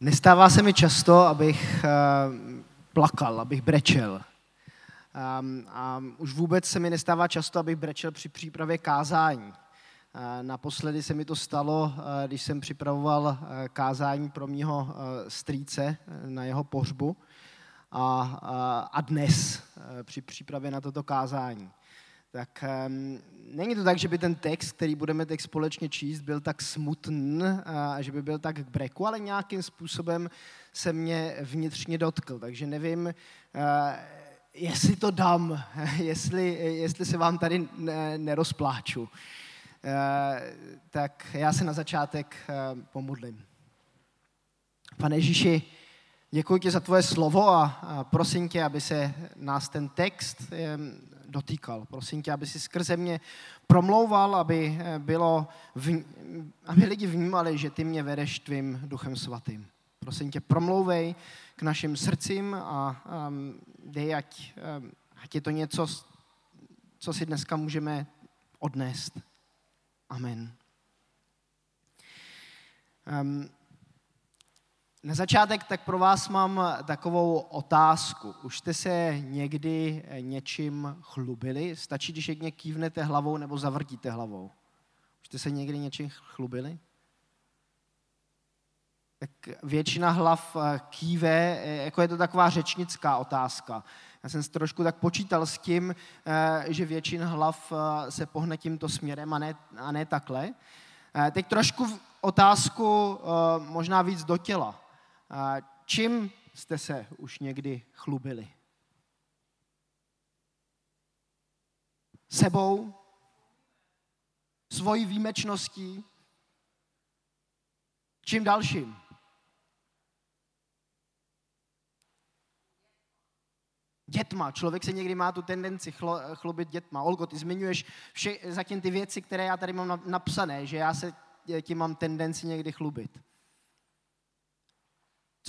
Nestává se mi často, abych uh, plakal, abych brečel. Um, a už vůbec se mi nestává často, abych brečel při přípravě kázání. Uh, naposledy se mi to stalo, uh, když jsem připravoval kázání pro mýho strýce na jeho pohřbu a, a dnes při přípravě na toto kázání tak um, není to tak, že by ten text, který budeme teď společně číst, byl tak smutný, a že by byl tak k breku, ale nějakým způsobem se mě vnitřně dotkl. Takže nevím, uh, jestli to dám, jestli, jestli se vám tady ne, nerozpláču. Uh, tak já se na začátek uh, pomodlím. Pane Ježíši, děkuji ti za tvoje slovo a, a prosím tě, aby se nás ten text dotýkal. Prosím tě, aby si skrze mě promlouval, aby, eh, bylo, aby lidi vnímali, že ty mě vedeš tvým duchem svatým. Prosím tě, promlouvej k našim srdcím a um, dej, ať, um, ať je to něco, co si dneska můžeme odnést. Amen. Um, na začátek tak pro vás mám takovou otázku. Už jste se někdy něčím chlubili? Stačí, když jedně kývnete hlavou nebo zavrtíte hlavou. Už jste se někdy něčím chlubili? Tak většina hlav eh, kýve, eh, jako je to taková řečnická otázka. Já jsem si trošku tak počítal s tím, eh, že většina hlav se pohne tímto směrem a ne, a ne takhle. Teď trošku otázku možná víc do těla. Čím jste se už někdy chlubili? Sebou? Svojí výjimečností? Čím dalším? Dětma. Člověk se někdy má tu tendenci chlubit dětma. Olgo, ty zmiňuješ vše, zatím ty věci, které já tady mám napsané, že já se tím mám tendenci někdy chlubit.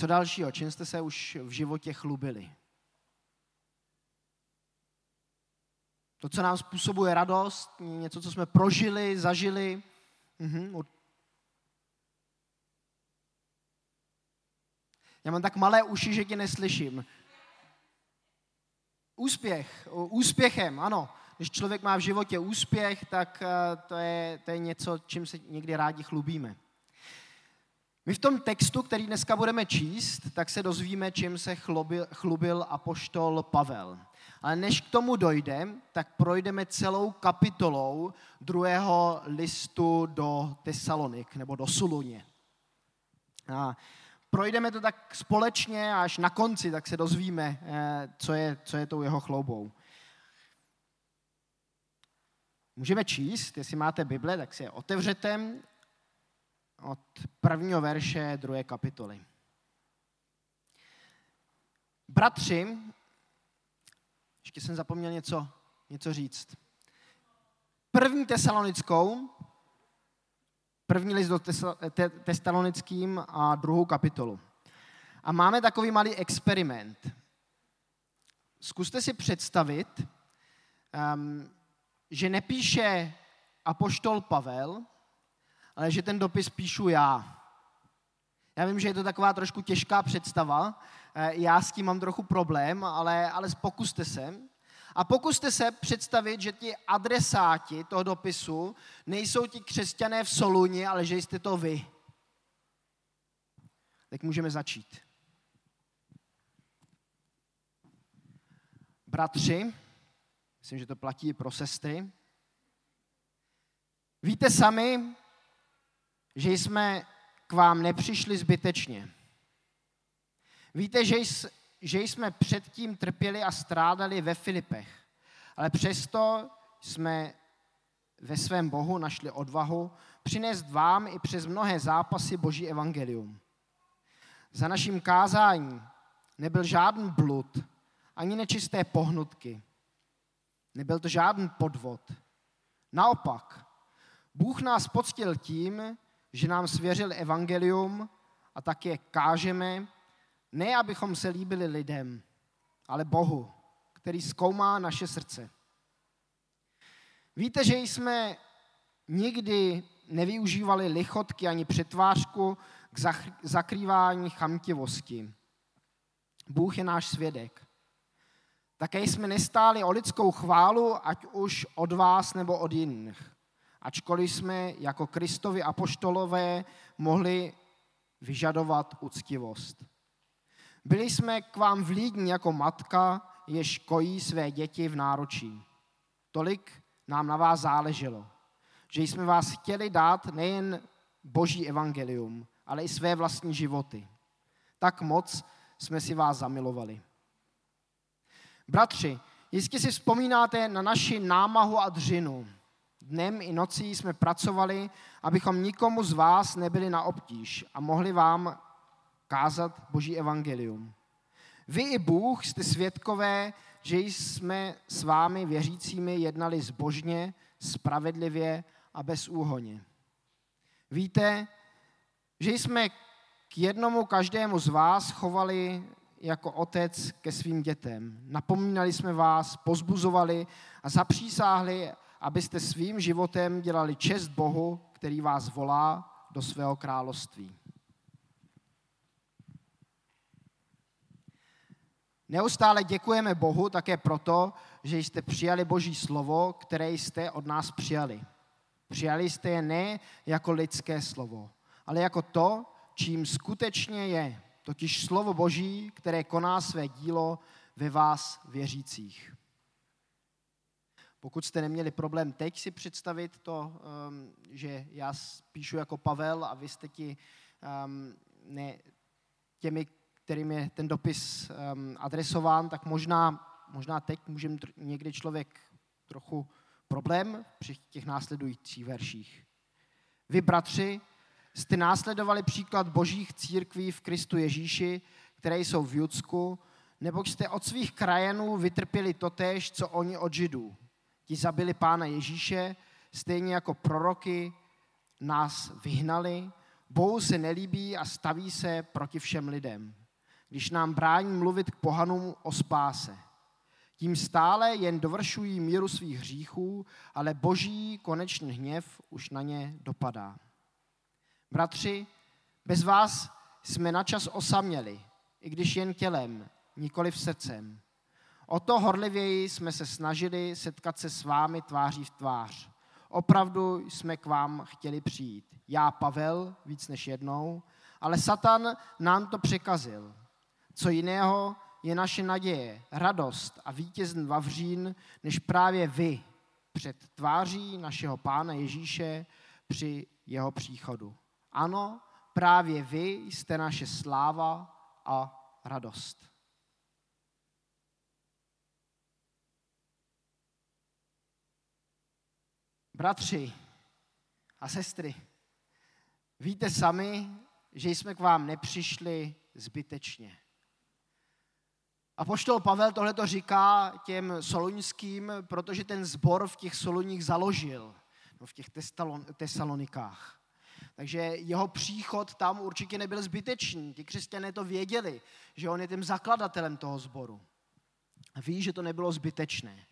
Co dalšího? Čím jste se už v životě chlubili? To, co nám způsobuje radost, něco, co jsme prožili, zažili. Mhm. Já mám tak malé uši, že tě neslyším. Úspěch. Úspěchem, ano. Když člověk má v životě úspěch, tak eh, to je, to je něco, čím se někdy rádi chlubíme. My v tom textu, který dneska budeme číst, tak se dozvíme, čím se chlubil, chlubil apoštol Pavel. Ale než k tomu dojde, tak projdeme celou kapitolou druhého listu do Tesalonik, nebo do Suluně. A projdeme to tak společně a až na konci tak se dozvíme, eh, co je, co je tou jeho chloubou. Můžeme číst, jestli máte Bible, tak si je otevřete od prvního verše druhé kapitoly. Bratři, ještě jsem zapomněl něco, něco říct. První tesalonickou, první list do testalonickým a druhou kapitolu. A máme takový malý experiment. Zkuste si představit, um, že nepíše apoštol Pavel, ale že ten dopis píšu já. Já vím, že je to taková trošku těžká představa, eh, já s tím mám trochu problém, ale, ale pokuste se. A pokuste se představit, že ti adresáti toho dopisu nejsou ti křesťané v Soluni, ale že jste to vy. Tak můžeme začít. Bratři, myslím, že to platí i pro sestry, víte sami, že jsme k vám nepřišli zbytečně. Víte, že, že jsme předtím trpěli a strádali ve Filipech, ale přesto jsme ve svém Bohu našli odvahu přinést vám i přes mnohé zápasy Boží evangelium. Za naším kázáním nebyl žádný blud, ani nečisté pohnutky. Nebyl to žádný podvod. Naopak, Bůh nás poctil tím, že nám svěřil evangelium a tak je kážeme, ne abychom se líbili lidem, ale Bohu, který zkoumá naše srdce. Víte, že jsme nikdy nevyužívali lichotky ani přetvářku, k zakrývání chamtivosti. Bůh je náš svědek. Také jsme nestáli o lidskou chválu, ať už od vás nebo od jiných. Ačkoliv jsme jako Kristovi apoštolové mohli vyžadovat úctivost. Byli jsme k vám vlídní jako matka, jež kojí své děti v náručí. Tolik nám na vás záleželo, že jsme vás chtěli dát nejen boží evangelium, ale i své vlastní životy. Tak moc jsme si vás zamilovali. Bratři, jistě si vzpomínáte na naši námahu a dřinu. Dnem i nocí jsme pracovali, abychom nikomu z vás nebyli na obtíž a mohli vám kázat Boží evangelium. Vy i Bůh jste svědkové, že jsme s vámi věřícími jednali zbožně, spravedlivě a bez úhoně. Víte, že jsme k jednomu každému z vás chovali jako otec ke svým dětem. Napomínali jsme vás, pozbuzovali a zapřísáhli, abyste svým životem dělali čest Bohu, který vás volá do svého království. Neustále děkujeme Bohu také proto, že jste přijali Boží slovo, které jste od nás přijali. Přijali jste je ne jako lidské slovo, ale jako to, čím skutečně je, totiž slovo Boží, které koná své dílo ve vás věřících. Pokud jste neměli problém teď si představit to, um, že já píšu jako Pavel a vy jste ti, um, ne, těmi, kterým je ten dopis um, adresován, tak možná, možná teď může mít někdy člověk trochu problém při těch následujících verších. Vy, bratři, jste následovali příklad božích církví v Kristu Ježíši, které jsou v Judsku, nebo jste od svých krajanů vytrpěli totéž, co oni od Židů. Ti zabili pána Ježíše, stejně jako proroky nás vyhnali. Bohu se nelíbí a staví se proti všem lidem, když nám brání mluvit k pohanům o spáse. Tím stále jen dovršují míru svých hříchů, ale boží konečný hněv už na ně dopadá. Bratři, bez vás jsme načas osaměli, i když jen tělem, nikoli v srdcem. O to horlivěji jsme se snažili setkat se s vámi tváří v tvář. Opravdu jsme k vám chtěli přijít. Já, Pavel, víc než jednou, ale Satan nám to překazil. Co jiného je naše naděje, radost a vítězný vavřín, než právě vy před tváří našeho Pána Ježíše při jeho příchodu. Ano, právě vy jste naše sláva a radost. Bratři a sestry, víte sami, že jsme k vám nepřišli zbytečně. A poštol Pavel tohle to říká těm soluňským, protože ten zbor v těch soluních založil, no v těch tesalonikách. Takže jeho příchod tam určitě nebyl zbytečný. Ti křesťané to věděli, že on je tím zakladatelem toho sboru. Ví, že to nebylo zbytečné.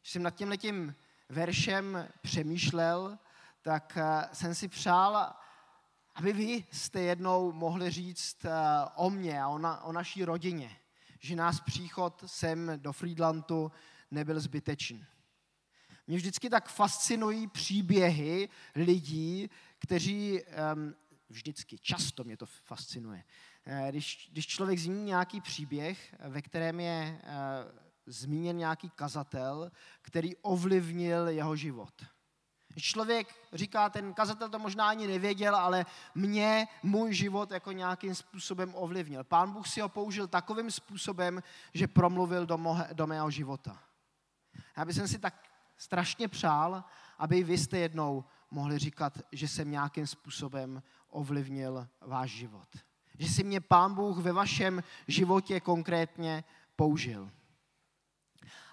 Když jsem nad tím letím veršem přemýšlel, tak eh, jsem si přál, aby vy jste jednou mohli říct eh, o mně a o, na, o naší rodině, že nás příchod sem do Friedlandu nebyl zbytečný. Mě vždycky tak fascinují příběhy lidí, kteří um, vždycky, často mě to fascinuje. Eh, když, když člověk zmíní nějaký příběh, ve kterém je zmíněn nějaký kazatel, který ovlivnil jeho život. Člověk říká, ten kazatel to možná ani nevěděl, ale mě, můj život jako nějakým způsobem ovlivnil. Pán Bůh si ho použil takovým způsobem, že promluvil do, mohe, do mého života. Já bych si tak strašně přál, aby vy jste jednou mohli říkat, že jsem nějakým způsobem ovlivnil váš život. Že si mě Pán Bůh ve vašem životě konkrétně použil.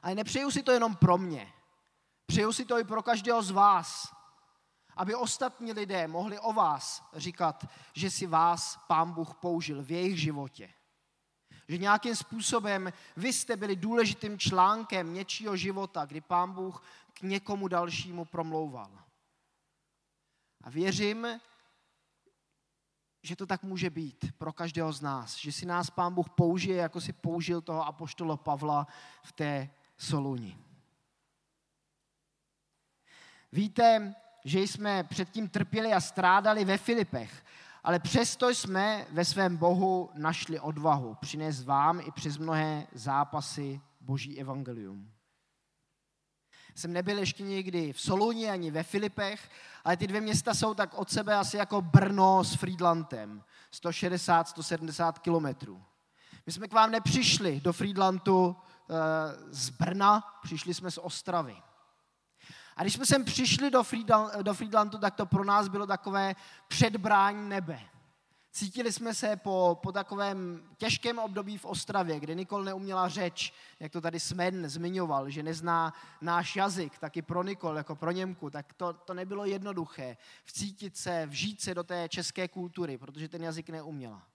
Ale nepřeju si to jenom pro mě. Přeju si to i pro každého z vás. Aby ostatní lidé mohli o vás říkat, že si vás Pán Bůh použil v jejich životě. Že nějakým způsobem vy jste byli důležitým článkem něčího života, kdy Pán Bůh k někomu dalšímu promlouval. A věřím, že to tak může být pro každého z nás. Že si nás Pán Bůh použije, jako si použil toho apoštola Pavla v té Soluni. Víte, že jsme předtím trpěli a strádali ve Filipech, ale přesto jsme ve svém Bohu našli odvahu přinést vám i přes mnohé zápasy Boží evangelium. Jsem nebyl ještě nikdy v Soluni ani ve Filipech, ale ty dvě města jsou tak od sebe asi jako Brno s Friedlandem. 160-170 kilometrů. My jsme k vám nepřišli do Friedlandu z Brna, přišli jsme z Ostravy. A když jsme sem přišli do, Friedland, do Friedlandu, tak to pro nás bylo takové předbrání nebe. Cítili jsme se po, po takovém těžkém období v Ostravě, kde Nikol neuměla řeč, jak to tady Smen zmiňoval, že nezná náš jazyk, taky pro Nikol, jako pro Němku, tak to, to nebylo jednoduché vcítit se, vžít se do té české kultury, protože ten jazyk neuměla.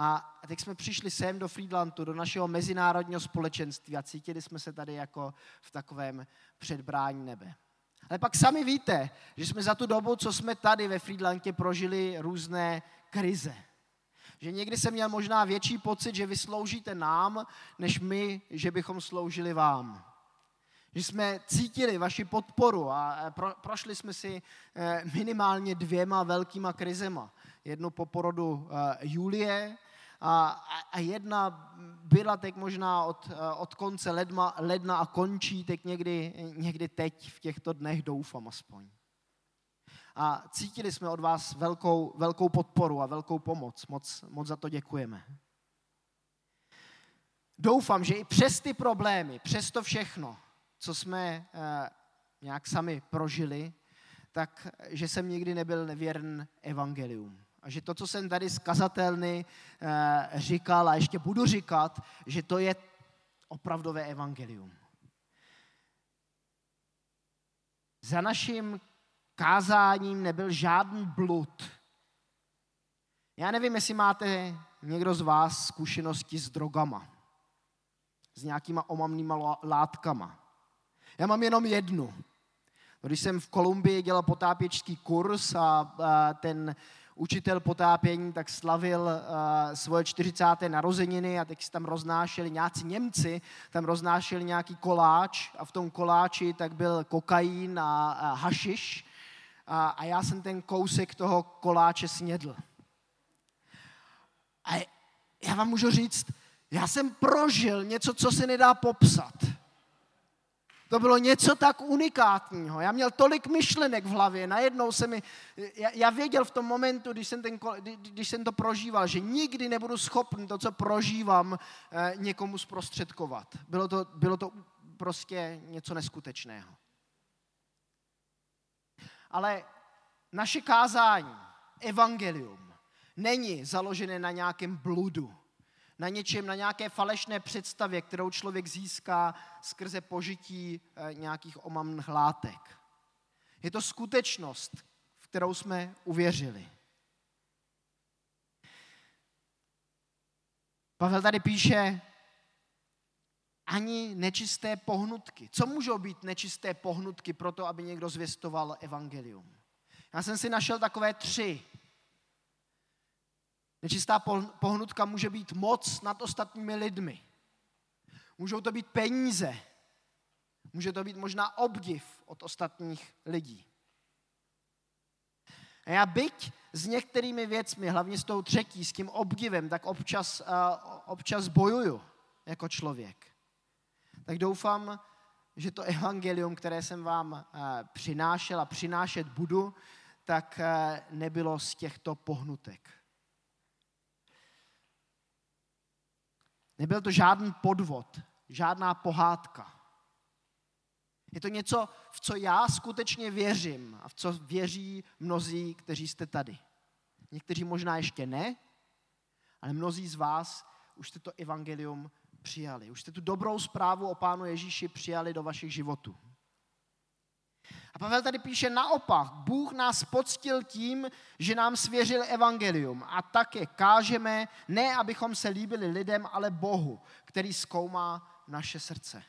A teď jsme přišli sem do Friedlandu, do našeho mezinárodního společenství a cítili jsme se tady jako v takovém předbrání nebe. Ale pak sami víte, že jsme za tu dobu, co jsme tady ve Friedlandě prožili různé krize. Že někdy jsem měl možná větší pocit, že vy sloužíte nám, než my, že bychom sloužili vám. Že jsme cítili vaši podporu a pro, prošli jsme si eh, minimálně dvěma velkýma krizema. Jednu po porodu eh, Julie a, a jedna byla teď možná od, eh, od konce ledma, ledna a končí teď někdy, někdy teď, v těchto dnech doufám aspoň. A cítili jsme od vás velkou, velkou podporu a velkou pomoc. Moc, moc za to děkujeme. Doufám, že i přes ty problémy, přes to všechno, co jsme eh, nějak sami prožili, tak že jsem nikdy nebyl nevěrn evangelium. A že to, co jsem tady z kazatelny eh, říkal a ještě budu říkat, že to je opravdové evangelium. Za naším kázáním nebyl žádný blud. Já nevím, jestli máte někdo z vás zkušenosti s drogama, s nějakýma omamnýma látkama. Já mám jenom jednu. Když jsem v Kolumbii dělal potápěčský kurz a ten učitel potápění tak slavil uh, svoje 40. narozeniny a teď si tam roznášeli nějací Němci, tam roznášeli nějaký koláč a v tom koláči tak byl kokain a, a hašiš a, a já jsem ten kousek toho koláče snědl. A já vám můžu říct, já jsem prožil něco, co se nedá popsat. To bylo něco tak unikátního. Já měl tolik myšlenek v hlavě. Najednou se mi, já, já věděl v tom momentu, když jsem, ten, když jsem to prožíval, že nikdy nebudu schopný to, co prožívám, eh, někomu zprostředkovat. Bylo to, bylo to prostě něco neskutečného. Ale naše kázání, evangelium, není založené na nějakém bludu, na něčem, na nějaké falešné představě, kterou člověk získá skrze požití eh, nějakých omamných látek. Je to skutečnost, v kterou jsme uvěřili. Pavel tady píše, ani nečisté pohnutky. Co můžou být nečisté pohnutky pro to, aby někdo zvěstoval evangelium? Já jsem si našel takové tři. Nečistá pohnutka může být moc nad ostatními lidmi. Můžou to být peníze. Může to být možná obdiv od ostatních lidí. A já byť s některými věcmi, hlavně s tou třetí, s tím obdivem, tak občas, uh, občas bojuju jako člověk. Tak doufám, že to evangelium, které jsem vám uh, přinášel a přinášet budu, tak uh, nebylo z těchto pohnutek. Nebyl to žádný podvod, žádná pohádka. Je to něco, v co já skutečně věřím a v co věří mnozí, kteří jste tady. Někteří možná ještě ne, ale mnozí z vás už jste to evangelium přijali. Už jste tu dobrou zprávu o Pánu Ježíši přijali do vašich životů. A Pavel tady píše naopak, Bůh nás poctil tím, že nám svěřil evangelium a také kážeme, ne abychom se líbili lidem, ale Bohu, který zkoumá naše srdce.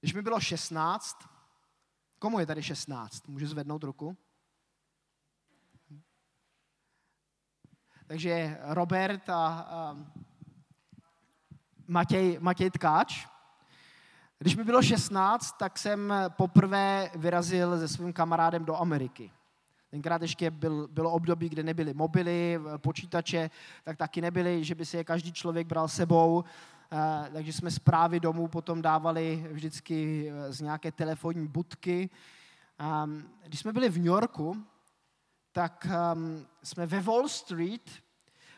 Když mi bylo 16, komu je tady 16? Můžu zvednout ruku? takže Robert a, a Matěj, Matěj Tkáč. Když mi bylo 16, tak jsem poprvé vyrazil se svým kamarádem do Ameriky. Tenkrát ještě byl, bylo období, kde nebyly mobily, počítače, tak taky nebyly, že by si je každý člověk bral sebou. Eh, takže jsme zprávy domů potom dávali vždycky z nějaké telefonní budky. Ehm, když jsme byli v New Yorku, tak ehm, jsme ve Wall Street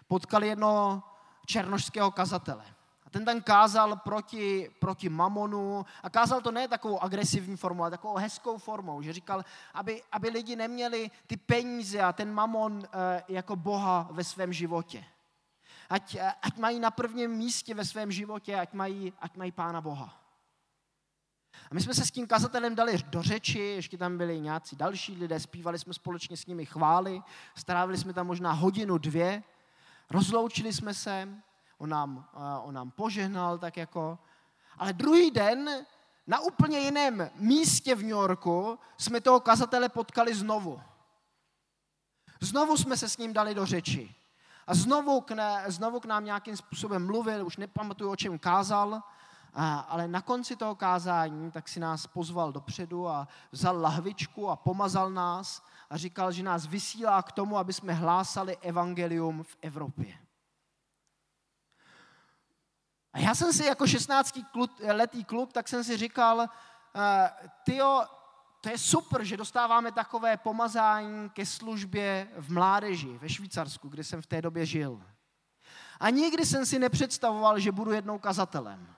potkali jedno černožského kazatele ten tam kázal proti, proti mamonu a kázal to ne takovou agresivní formou, ale takovou hezkou formou, že říkal, aby, aby lidi neměli ty peníze a ten mamon e, jako Boha ve svém životě. Ať, eh, ať mají na prvním místě ve svém životě, ať mají, ať mají Pána Boha. A my jsme se s tím kazatelem dali do řeči, ještě tam byli nějací další lidé, zpívali jsme společně s nimi chvály, strávili jsme tam možná hodinu, dvě, rozloučili jsme se on nám, on nám požehnal tak jako. Ale druhý den na úplně jiném místě v New Yorku jsme toho kazatele potkali znovu. Znovu jsme se s ním dali do řeči. A znovu k, ne, znovu k nám nějakým způsobem mluvil, už nepamatuju, o čem kázal, a, ale na konci toho kázání tak si nás pozval dopředu a vzal lahvičku a pomazal nás a říkal, že nás vysílá k tomu, aby jsme hlásali evangelium v Evropě. A já jsem si jako 16 letý kluk, tak jsem si říkal, uh, tyjo, to je super, že dostáváme takové pomazání ke službě v mládeži ve Švýcarsku, kde jsem v té době žil. A nikdy jsem si nepředstavoval, že budu jednou kazatelem.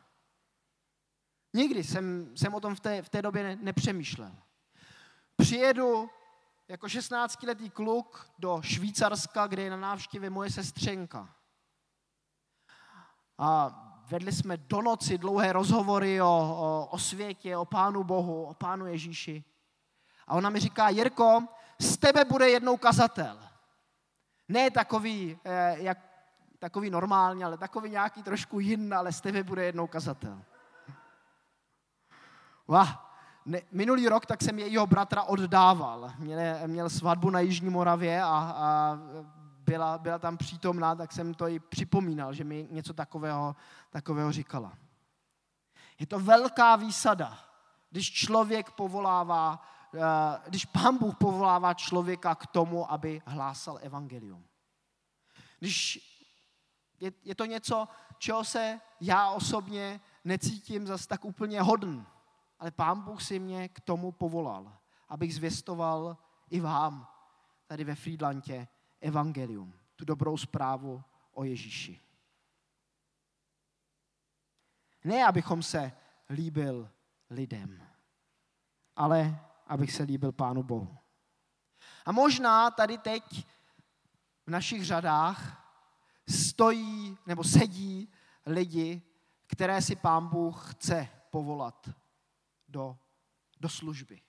Nikdy jsem, jsem o tom v té, v té době ne, nepřemýšlel. Přijedu jako 16-letý kluk do Švýcarska, kde je na návštěvě moje sestřenka. A vedli jsme do noci dlouhé rozhovory o, o, o světě, o Pánu Bohu, o Pánu Ježíši. A ona mi říká, Jirko, z tebe bude jednou kazatel. Ne takový, eh, jak, takový normální, ale takový nějaký trošku jiný, ale z tebe bude jednou kazatel. Vah, ne, minulý rok tak jsem jejího bratra oddával. Měl, měl svatbu na Jižní Moravě a, a byla, byla tam přítomná, tak jsem to i připomínal, že mi něco takového, takového říkala. Je to velká výsada, když člověk povolává, eh, když pán Bůh povolává člověka k tomu, aby hlásal evangelium. Když je, je to něco, čeho se já osobně necítím zas tak úplně hodn, ale pán Bůh si mě k tomu povolal, abych zvěstoval i vám tady ve Friedlandě evangelium, tu dobrou zprávu o Ježíši. Ne, abychom se líbil lidem, ale abych se líbil Pánu Bohu. A možná tady teď v našich řadách stojí nebo sedí lidi, které si Pán Bůh chce povolat do, do služby.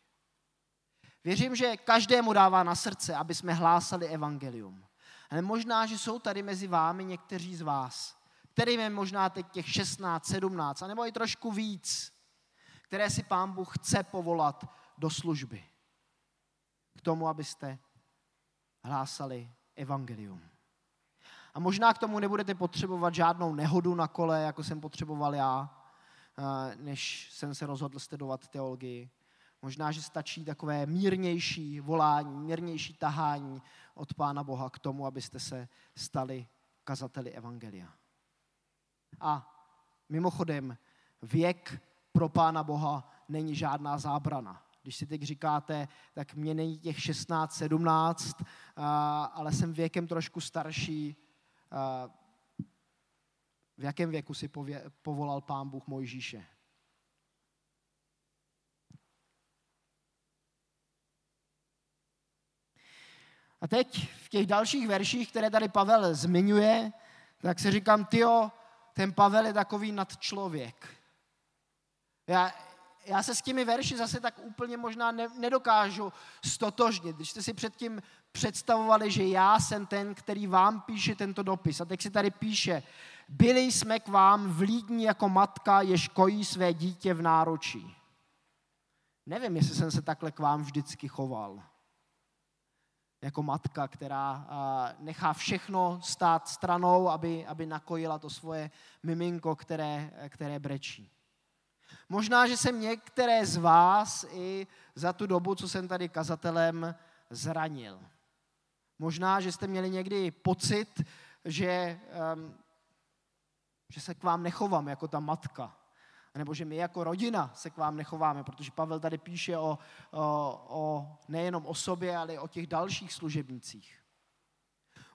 Věřím, že každému dává na srdce, aby jsme hlásali evangelium. Ale možná, že jsou tady mezi vámi někteří z vás, kterým je možná teď těch 16, 17, anebo i trošku víc, které si Pán Bůh chce povolat do služby. K tomu, abyste hlásali evangelium. A možná k tomu nebudete potřebovat žádnou nehodu na kole, jako jsem potřeboval já, eh, než jsem se rozhodl studovat teologii. Možná, že stačí takové mírnější volání, mírnější tahání od Pána Boha k tomu, abyste se stali kazateli Evangelia. A mimochodem, věk pro Pána Boha není žádná zábrana. Když si teď říkáte, tak mě není těch 16, 17, ale jsem věkem trošku starší, v jakém věku si povolal Pán Bůh Mojžíše? A teď v těch dalších verších, které tady Pavel zmiňuje, tak si říkám, tyjo, ten Pavel je takový nadčlověk. Já, já se s těmi verši zase tak úplně možná ne, nedokážu stotožnit. Když jste si předtím představovali, že já jsem ten, který vám píše tento dopis. A teď si tady píše, byli jsme k vám vlídní jako matka, jež kojí své dítě v náručí. Nevím, jestli jsem se takhle k vám vždycky choval. Jako matka, která nechá všechno stát stranou, aby, aby nakojila to svoje miminko, které, které brečí. Možná, že jsem některé z vás i za tu dobu, co jsem tady kazatelem, zranil. Možná, že jste měli někdy pocit, že, um, že se k vám nechovám jako ta matka. Nebo že my jako rodina se k vám nechováme, protože Pavel tady píše o, o, o nejenom o sobě, ale i o těch dalších služebnicích.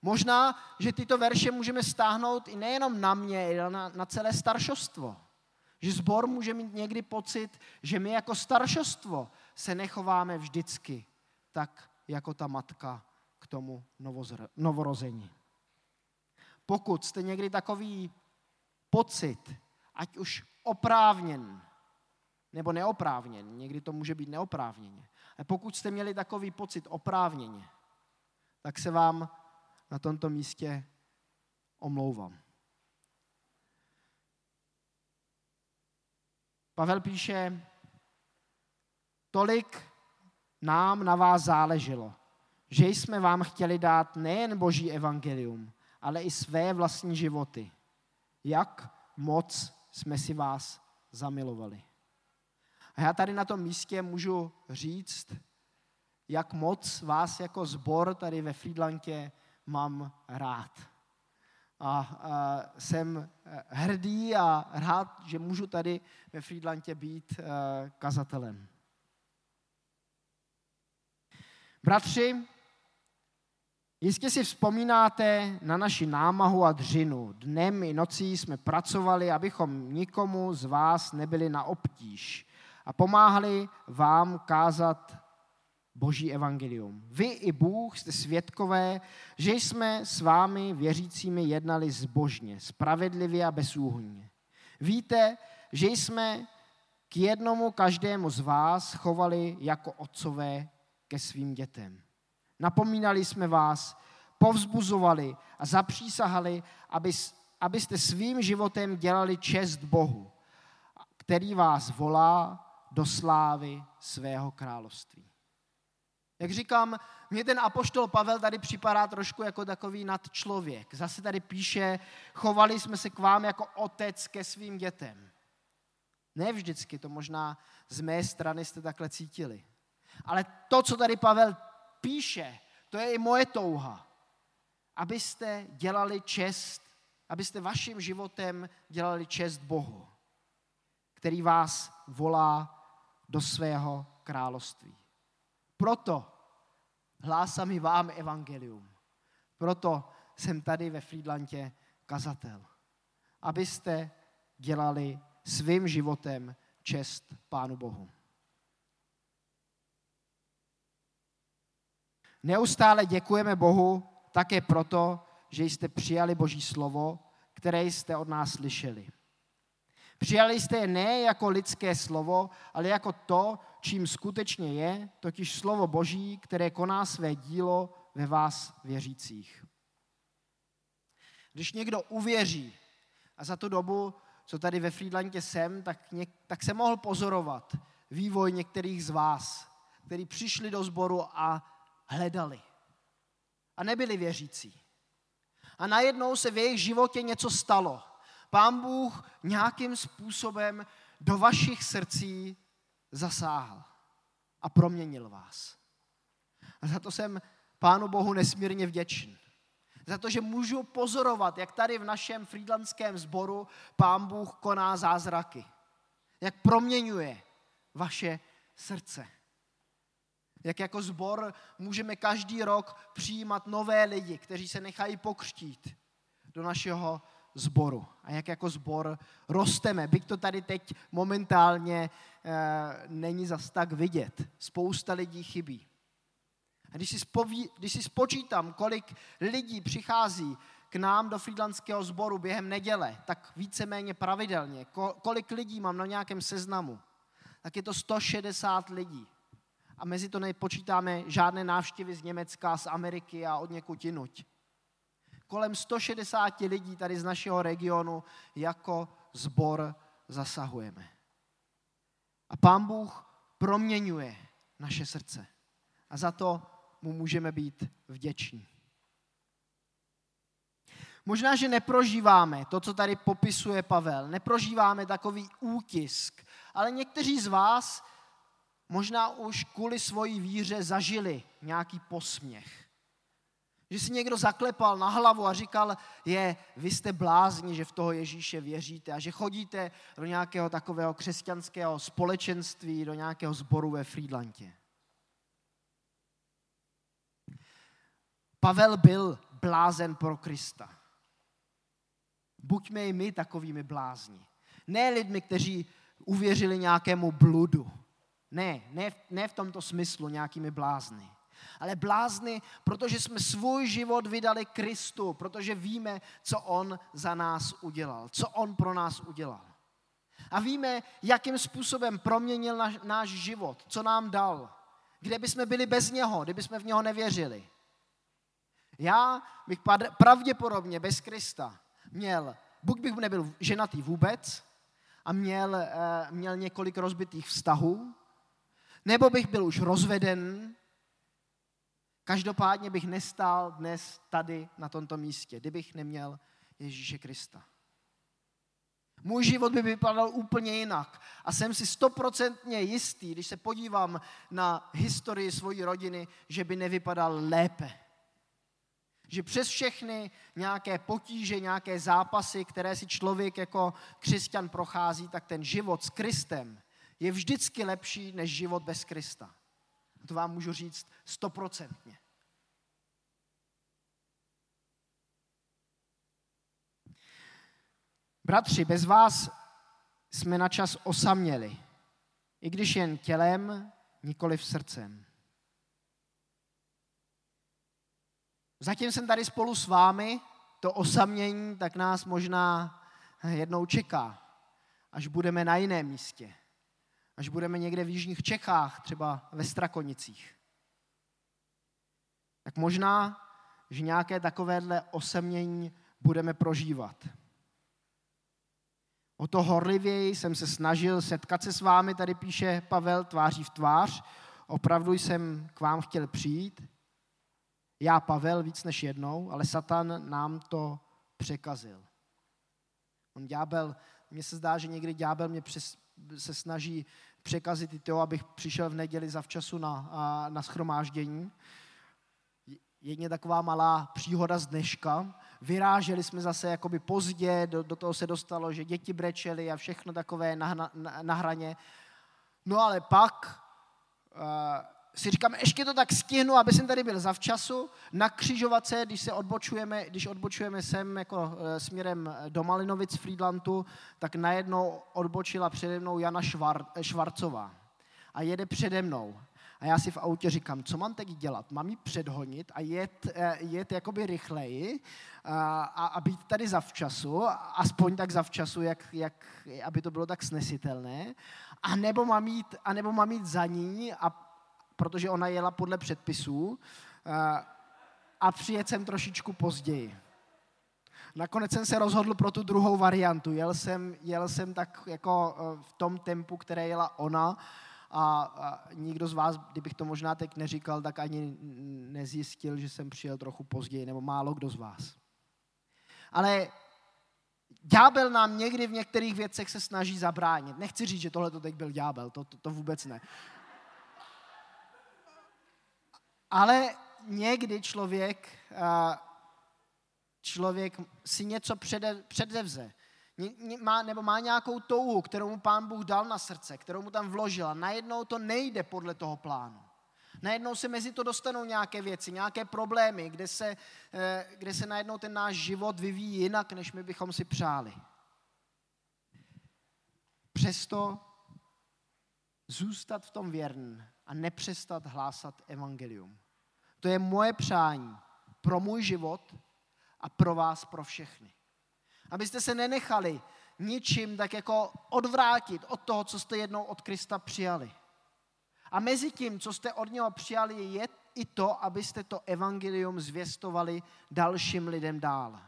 Možná, že tyto verše můžeme stáhnout i nejenom na mě, ale na, na celé staršostvo. Že zbor může mít někdy pocit, že my jako staršostvo se nechováme vždycky tak, jako ta matka k tomu novorození. Pokud jste někdy takový pocit, ať už oprávněn nebo neoprávněn, někdy to může být neoprávněně, a pokud jste měli takový pocit oprávněně, tak se vám na tomto místě omlouvám. Pavel píše, tolik nám na vás záleželo, že jsme vám chtěli dát nejen boží evangelium, ale i své vlastní životy. Jak moc jsme si vás zamilovali. A já tady na tom místě můžu říct, jak moc vás jako zbor tady ve Friedlandě mám rád. A, a jsem hrdý a rád, že můžu tady ve Friedlandě být uh, kazatelem. Bratři, Jistě si vzpomínáte na naši námahu a dřinu. Dnem i nocí jsme pracovali, abychom nikomu z vás nebyli na obtíž a pomáhali vám kázat Boží evangelium. Vy i Bůh jste svědkové, že jsme s vámi věřícími jednali zbožně, spravedlivě a bezúhonně. Víte, že jsme k jednomu každému z vás chovali jako otcové ke svým dětem. Napomínali jsme vás, povzbuzovali a zapřísahali, aby, abyste svým životem dělali čest Bohu, který vás volá do slávy svého království. Jak říkám, mě ten apoštol Pavel tady připadá trošku jako takový nadčlověk. Zase tady píše, chovali jsme se k vám jako otec ke svým dětem. Ne vždycky, to možná z mé strany jste takhle cítili. Ale to, co tady Pavel píše, to je i moje touha, abyste dělali čest, abyste vaším životem dělali čest Bohu, který vás volá do svého království. Proto hlásám i vám evangelium. Proto jsem tady ve Friedlandě kazatel. Abyste dělali svým životem čest Pánu Bohu. Neustále děkujeme Bohu také proto, že jste přijali Boží slovo, které jste od nás slyšeli. Přijali jste je ne jako lidské slovo, ale jako to, čím skutečně je, totiž slovo Boží, které koná své dílo ve vás věřících. Když někdo uvěří, a za tu dobu, co tady ve Friedlandě jsem, tak, něk, tak se mohl pozorovat vývoj některých z vás, kteří přišli do sboru a hledali. A nebyli věřící. A najednou se v jejich životě něco stalo. Pán Bůh nějakým způsobem do vašich srdcí zasáhl a proměnil vás. A za to jsem Pánu Bohu nesmírně vděčný. Za to, že můžu pozorovat, jak tady v našem frýdlandském sboru Pán Bůh koná zázraky. Jak proměňuje vaše srdce. Jak jako zbor můžeme každý rok přijímat nové lidi, kteří se nechají pokřtít do našeho zboru. A jak jako zbor rosteme. Byť to tady teď momentálně e, není zas tak vidět. Spousta lidí chybí. A když si, spoví, když si spočítám, kolik lidí přichází k nám do frýdlandského sboru během neděle, tak víceméně pravidelně, kolik lidí mám na nějakém seznamu, tak je to 160 lidí. A mezi to nepočítáme žádné návštěvy z Německa, z Ameriky a od někud jinuť. Kolem 160 lidí tady z našeho regionu jako zbor zasahujeme. A pán Bůh proměňuje naše srdce. A za to mu můžeme být vděční. Možná, že neprožíváme to, co tady popisuje Pavel, neprožíváme takový útisk, ale někteří z vás možná už kvůli svojí víře zažili nějaký posměch. Že si někdo zaklepal na hlavu a říkal, je, vy jste blázni, že v toho Ježíše věříte a že chodíte do nějakého takového křesťanského společenství, do nějakého sboru ve Friedlandě. Pavel byl blázen pro Krista. Buďme i my takovými blázni. Ne lidmi, kteří uvěřili nějakému bludu. Ne, ne, ne v tomto smyslu nějakými blázny. Ale blázny, protože jsme svůj život vydali Kristu, protože víme, co On za nás udělal, co On pro nás udělal. A víme, jakým způsobem proměnil naš, náš život, co nám dal. Kde bychom byli bez něho, kdyby jsme v něho nevěřili. Já bych pravděpodobně bez Krista měl, buď bych nebyl ženatý vůbec a měl, eh, měl několik rozbitých vztahů, nebo bych byl už rozveden, každopádně bych nestál dnes tady na tomto místě, kdybych neměl Ježíše Krista. Můj život by vypadal úplně jinak. A jsem si stoprocentně jistý, když se podívám na historii svojí rodiny, že by nevypadal lépe že přes všechny nějaké potíže, nějaké zápasy, které si člověk jako křesťan prochází, tak ten život s Kristem je vždycky lepší než život bez Krista. To vám můžu říct stoprocentně. Bratři, bez vás jsme na čas osaměli, i když jen tělem, nikoli v srdcem. Zatím jsem tady spolu s vámi, to osamění tak nás možná jednou čeká, až budeme na jiném místě. Až budeme někde v jižních Čechách, třeba ve Strakonicích. Tak možná, že nějaké takovéhle osamění budeme prožívat. O to horlivěji jsem se snažil setkat se s vámi, tady píše Pavel tváří v tvář. Opravdu jsem k vám chtěl přijít, já, Pavel, víc než jednou, ale Satan nám to překazil. On ďábel, mně se zdá, že někdy ďábel mě přes, se snaží překazit i to, abych přišel v neděli zavčasu na, na schromáždění. Jedně taková malá příhoda z dneška. Vyráželi jsme zase jakoby pozdě, do, do toho se dostalo, že děti brečely a všechno takové na, na, na hraně. No ale pak uh, si říkám, ještě to tak stihnu, aby jsem tady byl zavčasu, na křižovatce, když se odbočujeme, když odbočujeme sem jako e, směrem do Malinovic Friedlandu, tak najednou odbočila přede mnou Jana Švar, Švarcová a jede přede mnou. A já si v autě říkám, co mám teď dělat? Mám ji předhonit a jet, e, jet jakoby rychleji a, a být tady zavčasu, aspoň tak zavčasu, jak, jak, aby to bylo tak snesitelné, a nebo mám jít, a nebo mám jít za ní a protože ona jela podle předpisů eh, a přijet jsem trošičku později. Nakonec jsem se rozhodl pro tu druhou variantu. Jel jsem, jel jsem tak jako eh, v tom tempu, které jela ona a, a nikdo z vás, kdybych to možná teď neříkal, tak ani nezjistil, že jsem přijel trochu později, nebo málo kdo z vás. Ale ďábel nám někdy v některých věcech se snaží zabránit. Nechci říct, že tohle to teď byl ďábel, to, to, to vůbec ne. Ale někdy člověk, člověk si něco přede, předevze. Má, nebo má nějakou touhu, kterou mu pán Bůh dal na srdce, kterou mu tam vložil a najednou to nejde podle toho plánu. Najednou se mezi to dostanou nějaké věci, nějaké problémy, kde se, e, kde se najednou ten náš život vyvíjí jinak, než my bychom si přáli. Přesto zůstat v tom věrn a nepřestat hlásat evangelium. To je moje přání pro můj život a pro vás, pro všechny. Abyste se nenechali ničím tak jako odvrátit od toho, co jste jednou od Krista přijali. A mezi tím, co jste od něho přijali, je i to, abyste to evangelium zvěstovali dalším lidem dál.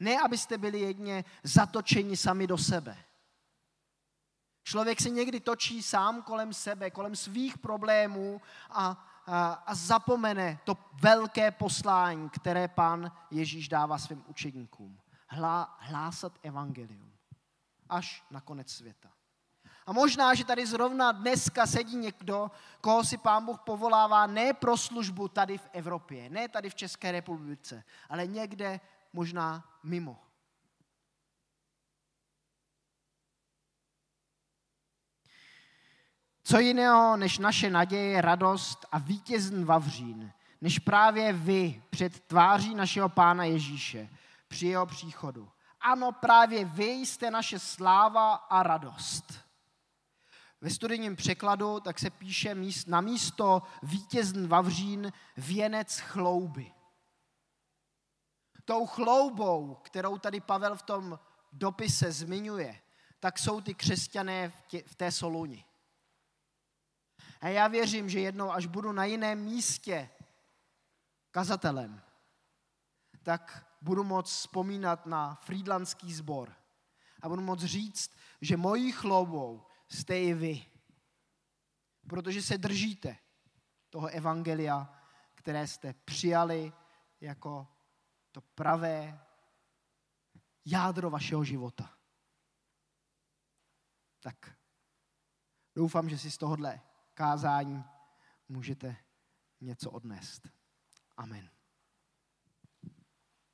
Ne, abyste byli jedně zatočeni sami do sebe. Člověk se někdy točí sám kolem sebe, kolem svých problémů a a zapomene to velké poslání, které pan Ježíš dává svým učedníkům. Hlá, hlásat evangelium až na konec světa. A možná, že tady zrovna dneska sedí někdo, koho si pán Bůh povolává ne pro službu tady v Evropě, ne tady v České republice, ale někde možná mimo. Co jiného než naše naděje, radost a vítězný Vavřín, než právě vy před tváří našeho Pána Ježíše při jeho příchodu. Ano, právě vy jste naše sláva a radost. Ve studijním překladu tak se píše na místo vítězný Vavřín věnec chlouby. Tou chloubou, kterou tady Pavel v tom dopise zmiňuje, tak jsou ty křesťané v, tě, v té Soluni. A já věřím, že jednou, až budu na jiném místě kazatelem, tak budu moct vzpomínat na Friedlandský sbor a budu moct říct, že mojí chloubou jste i vy. Protože se držíte toho evangelia, které jste přijali jako to pravé jádro vašeho života. Tak doufám, že si z tohohle kázání můžete něco odnést. Amen.